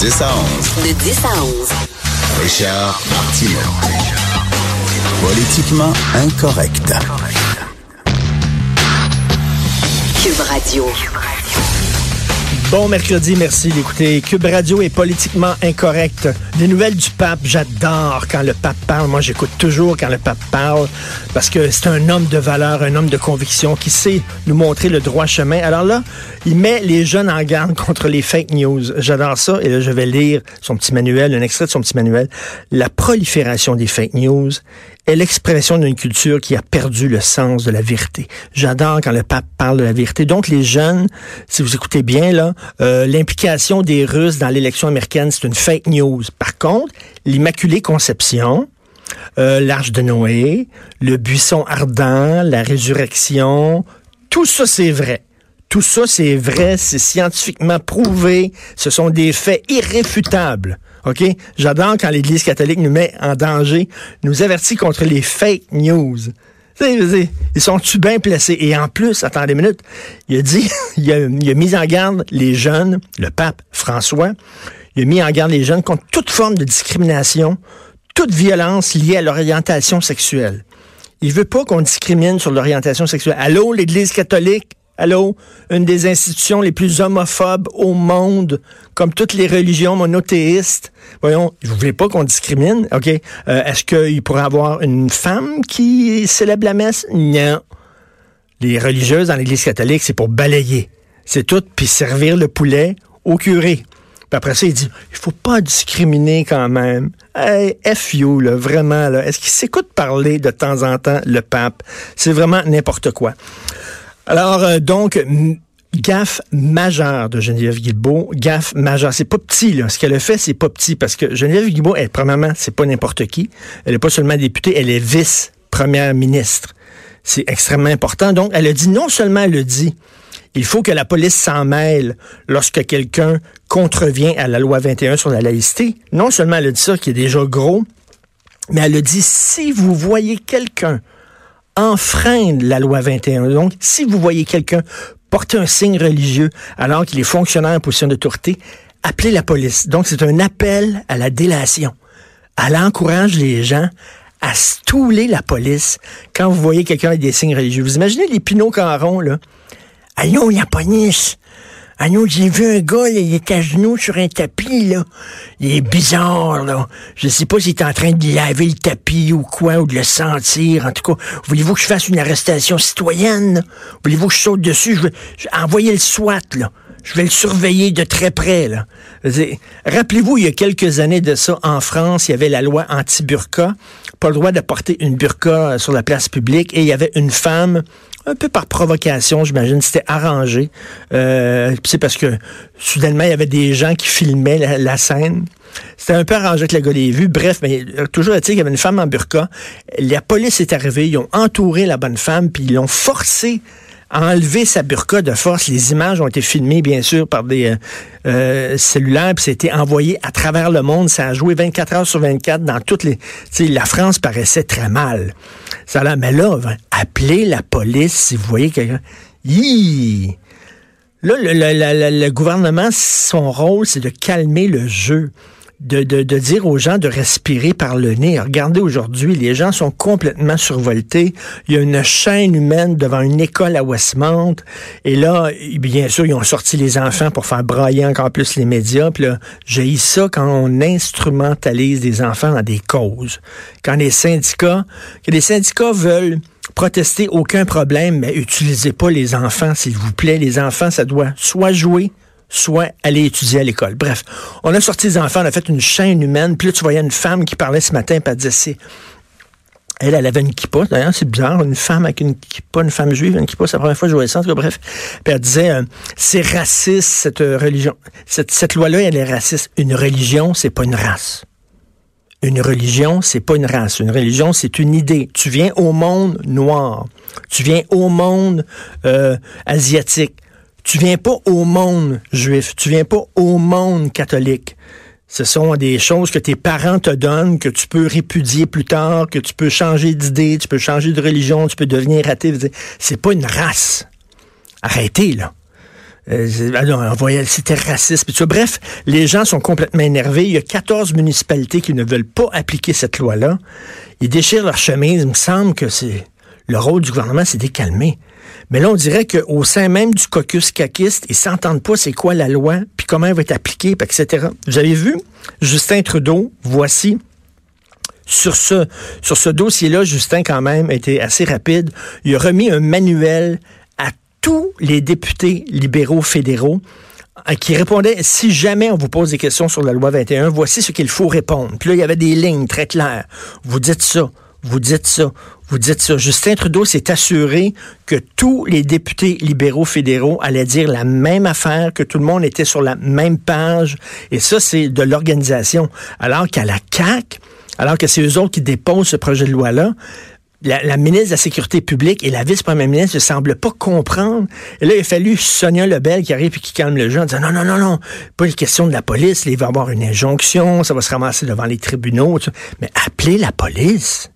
10 à 11. De 10 à 11. Richard Martineau. Politiquement incorrect. Cube Radio. Bon mercredi, merci d'écouter. Cube Radio est politiquement incorrect. Des nouvelles du pape, j'adore quand le pape parle. Moi, j'écoute toujours quand le pape parle parce que c'est un homme de valeur, un homme de conviction qui sait nous montrer le droit chemin. Alors là, il met les jeunes en garde contre les fake news. J'adore ça. Et là, je vais lire son petit manuel, un extrait de son petit manuel. La prolifération des fake news est l'expression d'une culture qui a perdu le sens de la vérité. J'adore quand le pape parle de la vérité. Donc les jeunes, si vous écoutez bien là, euh, l'implication des Russes dans l'élection américaine, c'est une fake news. Par contre, l'Immaculée Conception, euh, l'Arche de Noé, le buisson ardent, la résurrection, tout ça c'est vrai. Tout ça, c'est vrai, c'est scientifiquement prouvé, ce sont des faits irréfutables. OK? J'adore quand l'Église catholique nous met en danger, nous avertit contre les fake news. Ils sont-tu bien placés? Et en plus, attendez une minute, il a dit, il, il a mis en garde les jeunes, le pape François, il a mis en garde les jeunes contre toute forme de discrimination, toute violence liée à l'orientation sexuelle. Il veut pas qu'on discrimine sur l'orientation sexuelle. Allô, l'Église catholique? Allô? Une des institutions les plus homophobes au monde, comme toutes les religions monothéistes. Voyons, vous voulez pas qu'on discrimine? OK? Euh, Est-ce qu'il pourrait avoir une femme qui célèbre la messe? Non. Les religieuses dans l'Église catholique, c'est pour balayer. C'est tout, puis servir le poulet au curé. Puis après ça, il dit, il faut pas discriminer quand même. Hey, F you, là, vraiment, là. Est-ce qu'il s'écoute parler de temps en temps, le pape? C'est vraiment n'importe quoi. Alors, euh, donc, gaffe majeure de Geneviève Guilbeault. Gaffe majeure. C'est pas petit, là. Ce qu'elle a fait, c'est pas petit. Parce que Geneviève Guilbeault, elle, premièrement, c'est pas n'importe qui. Elle est pas seulement députée, elle est vice-première ministre. C'est extrêmement important. Donc, elle a dit, non seulement elle a dit, il faut que la police s'en mêle lorsque quelqu'un contrevient à la loi 21 sur la laïcité. Non seulement elle a dit ça, qui est déjà gros, mais elle a dit, si vous voyez quelqu'un enfreindre la loi 21, donc si vous voyez quelqu'un porter un signe religieux alors qu'il est fonctionnaire en position d'autorité, appelez la police. Donc c'est un appel à la délation. Elle encourage les gens à stouler la police quand vous voyez quelqu'un avec des signes religieux. Vous imaginez les pinots carons, là? Allô, la police! Allô, j'ai vu un gars, là, il est à genoux sur un tapis, là. Il est bizarre, là. Je sais pas s'il est en train de laver le tapis ou quoi, ou de le sentir. En tout cas, voulez-vous que je fasse une arrestation citoyenne? Voulez-vous que je saute dessus? Je vais, envoyer le SWAT, là. Je vais le surveiller de très près, là. Rappelez-vous, il y a quelques années de ça, en France, il y avait la loi anti-burqa. Pas le droit de porter une burqa sur la place publique. Et il y avait une femme un peu par provocation, j'imagine, c'était arrangé. Euh, c'est parce que soudainement, il y avait des gens qui filmaient la, scène. C'était un peu arrangé que le gars l'ait vu. Bref, mais toujours est-il qu'il y avait une femme en burqa. La police est arrivée, ils ont entouré la bonne femme, puis ils l'ont forcé à enlever sa burqa de force. Les images ont été filmées, bien sûr, par des euh, euh, cellulaires, puis c'était envoyé à travers le monde. Ça a joué 24 heures sur 24 dans toutes les... sais, la France paraissait très mal. Ça là, mais là, appelez la police si vous voyez quelqu'un. Là, le, gouvernement, son rôle, c'est de calmer le jeu. De, de, dire aux gens de respirer par le nez. Regardez aujourd'hui, les gens sont complètement survoltés. Il y a une chaîne humaine devant une école à Westmount. Et là, bien sûr, ils ont sorti les enfants pour faire brailler encore plus les médias. Puis là, j'ai ça quand on instrumentalise des enfants dans des causes. Quand les syndicats, que les syndicats veulent protester, aucun problème, mais utilisez pas les enfants, s'il vous plaît. Les enfants, ça doit soit jouer, soit aller étudier à l'école. Bref, on a sorti les enfants, on a fait une chaîne humaine, puis là, tu voyais une femme qui parlait ce matin, puis elle disait, c'est... Elle, elle avait une kippa, d'ailleurs, c'est bizarre, une femme avec une kippa, une femme juive, une kippa, c'est la première fois que je voyais ça, en tout cas, bref. Elle disait, euh, c'est raciste, cette religion. Cette, cette loi-là, elle est raciste. Une religion, c'est pas une race. Une religion, c'est pas une race. Une religion, c'est une idée. Tu viens au monde noir. Tu viens au monde euh, asiatique. Tu viens pas au monde juif. Tu viens pas au monde catholique. Ce sont des choses que tes parents te donnent, que tu peux répudier plus tard, que tu peux changer d'idée, tu peux changer de religion, tu peux devenir athée. C'est pas une race. Arrêtez, là. Euh, voyait, c'était raciste. Bref, les gens sont complètement énervés. Il y a 14 municipalités qui ne veulent pas appliquer cette loi-là. Ils déchirent leur chemise. Il me semble que c'est le rôle du gouvernement, c'est de calmer. Mais là, on dirait qu'au sein même du caucus caquiste, ils s'entendent pas c'est quoi la loi, puis comment elle va être appliquée, etc. Vous avez vu Justin Trudeau, voici sur ce, sur ce dossier-là, Justin, quand même, a été assez rapide. Il a remis un manuel à tous les députés libéraux fédéraux euh, qui répondaient, si jamais on vous pose des questions sur la loi 21, voici ce qu'il faut répondre. Puis là, il y avait des lignes très claires. Vous dites ça, vous dites ça, vous dites ça. Justin Trudeau s'est assuré que tous les députés libéraux fédéraux allaient dire la même affaire, que tout le monde était sur la même page. Et ça, c'est de l'organisation. Alors qu'à la CAQ, alors que c'est eux autres qui déposent ce projet de loi-là. La, ministre de la Sécurité publique et la vice-première ministre ne semblent pas comprendre. Et là, il a fallu Sonia Lebel qui arrive et qui calme le jeu en disant non, non, non, non, pas une question de la police. il va y avoir une injonction, ça va se ramasser devant les tribunaux. Mais appelez la police.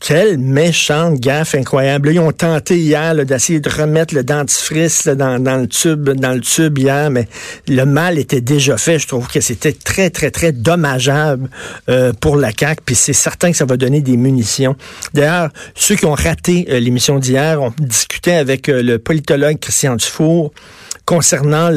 Quelle méchante gaffe incroyable. ils ont tenté hier d'essayer de remettre le dentifrice dans, le tube, dans le tube hier, mais le mal était déjà fait. Je trouve que c'était très, très, très dommageable euh, pour la CAQ. Puis c'est certain que ça va donner des munitions. D'ailleurs, ceux qui ont raté euh, l'émission d'hier, ont discuté avec euh, le politologue Christian Dufour concernant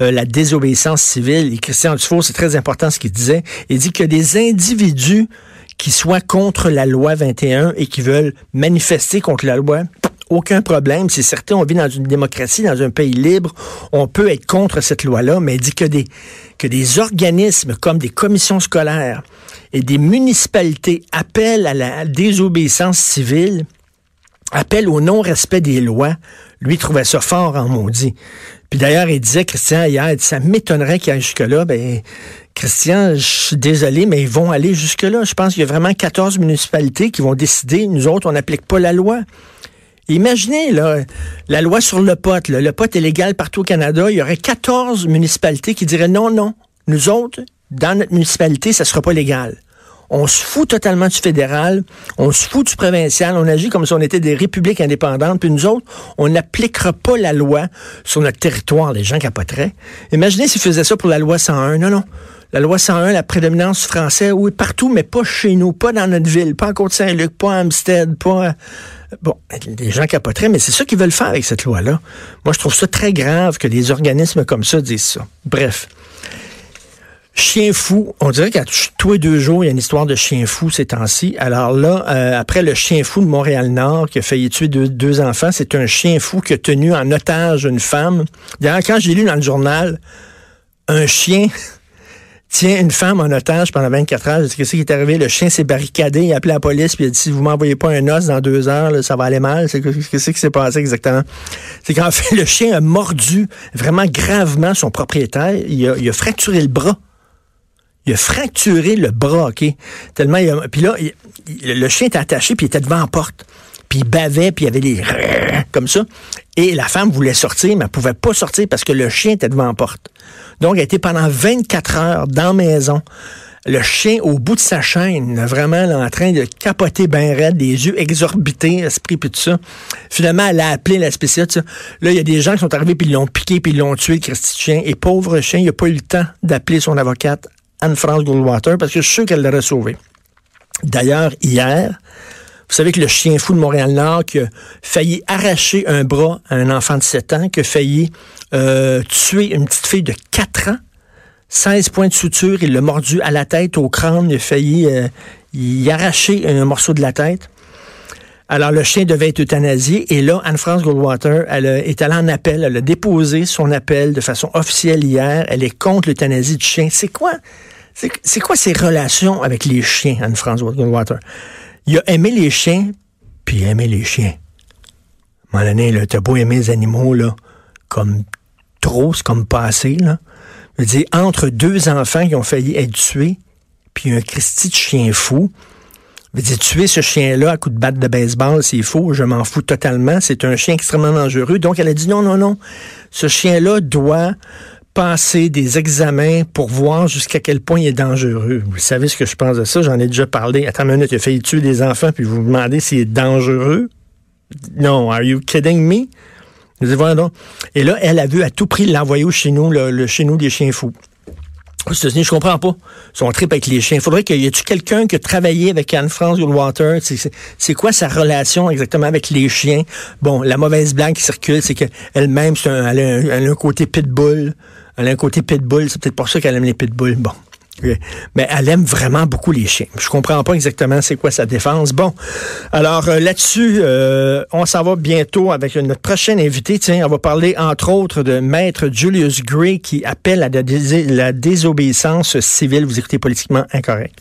la désobéissance civile. Et Christian Dufour, c'est très important ce qu'il disait. Il dit que des individus qui soient contre la loi 21 et qui veulent manifester contre la loi, aucun problème. C'est certain, on vit dans une démocratie, dans un pays libre. On peut être contre cette loi-là, mais il dit que des, que des organismes comme des commissions scolaires et des municipalités appellent à la désobéissance civile, appellent au non-respect des lois, lui trouvait ça fort en maudit. Puis d'ailleurs, il disait, Christian, hier, ça m'étonnerait qu'il aille jusque-là. Ben, Christian, je suis désolé, mais ils vont aller jusque-là. Je pense qu'il y a vraiment 14 municipalités qui vont décider, nous autres, on n'applique pas la loi. Imaginez, là, la loi sur le pot. Le pot est légal partout au Canada. Il y aurait 14 municipalités qui diraient non, non, nous autres, dans notre municipalité, ça ne sera pas légal. On se fout totalement du fédéral, on se fout du provincial, on agit comme si on était des républiques indépendantes, puis nous autres, on n'appliquera pas la loi sur notre territoire. Les gens capoteraient. Imaginez s'ils faisaient ça pour la loi 101. Non, non. La loi 101, la prédominance française, oui, partout, mais pas chez nous, pas dans notre ville, pas en Côte-Saint-Luc, pas à Amstead, pas... Bon, les gens capoteraient, mais c'est ça qu'ils veulent faire avec cette loi-là. Moi, je trouve ça très grave que des organismes comme ça disent ça. Bref. Chien fou, on dirait qu'à tous les deux jours, il y a une histoire de chien fou ces temps-ci. Alors là, euh, après le chien fou de Montréal-Nord qui a failli tuer deux, deux enfants, c'est un chien fou qui a tenu en otage une femme. D'ailleurs, quand j'ai lu dans le journal, un chien tient une femme en otage pendant 24 heures. Qu'est-ce qui est arrivé? Le chien s'est barricadé, il a appelé la police, puis il a dit, si vous m'envoyez pas un os dans deux heures, ça va aller mal. Qu'est-ce qui s'est passé exactement? C'est qu'en fait, le chien a mordu vraiment gravement son propriétaire. Il a, il a fracturé le bras. Il a fracturé le bras, OK? Tellement il a, Puis là, le chien était attaché, puis il était devant la porte. Il bavait, puis il y avait des... comme ça. Et la femme voulait sortir, mais elle pouvait pas sortir parce que le chien était devant la porte. Donc, elle était pendant 24 heures dans la maison. Le chien au bout de sa chaîne, vraiment en train de capoter bien raide, des yeux exorbités, esprit puis tout ça. Finalement, elle a appelé la spécialiste. Là, il y a des gens qui sont arrivés puis ils l'ont piqué puis ils l'ont tué, le chien. Et pauvre chien, il n'a pas eu le temps d'appeler son avocate Anne-France Goldwater parce que je suis sûr qu'elle l'aurait sauvé. D'ailleurs, hier, vous savez que le chien fou de Montréal-Nord qui a failli arracher un bras à un enfant de 7 ans, qui a failli euh, tuer une petite fille de 4 ans, 16 points de suture, il l'a mordu à la tête, au crâne, il a failli euh, y arracher un morceau de la tête. Alors, le chien devait être euthanasié. Et là, Anne-France Goldwater, elle est allée en appel. Elle a déposé son appel de façon officielle hier. Elle est contre l'euthanasie du chien. C'est quoi? C'est quoi ses relations avec les chiens, Anne-France Goldwater? Il a aimé les chiens, puis aimé les chiens. À un moment donné, t'as beau aimer les animaux, là, comme trop, c'est comme pas assez, là. Je veux dire, entre deux enfants qui ont failli être tués, puis un Christy de chien fou, veut dire, tuer ce chien-là à coup de batte de baseball, c'est faux, je m'en fous totalement. C'est un chien extrêmement dangereux. Donc, elle a dit non, non, non. Ce chien-là doit passer des examens pour voir jusqu'à quel point il est dangereux. Vous savez ce que je pense de ça? J'en ai déjà parlé. Attends une minute, il a failli tuer des enfants, puis vous vous demandez s'il est dangereux? Non, are you kidding me? Dis, voilà. Et là, elle a vu à tout prix l'envoyer chez nous, le, chez nous des chiens fous. Je comprends pas. Son trip avec les chiens. Faudrait qu'il y ait quelqu'un qui a travaillé avec Anne-France Goldwater? C'est quoi sa relation exactement avec les chiens? Bon, la mauvaise blague qui circule, c'est qu'elle-même, elle, elle, a un côté pitbull. Elle a un côté pitbull. C'est peut-être pour ça qu'elle aime les pitbulls. Bon. Mais elle aime vraiment beaucoup les chiens. Je comprends pas exactement c'est quoi sa défense. Bon, alors euh, là-dessus, euh, on s'en va bientôt avec notre prochaine invité. Tiens, on va parler entre autres de Maître Julius Gray qui appelle à la désobéissance civile. Vous écoutez politiquement incorrect.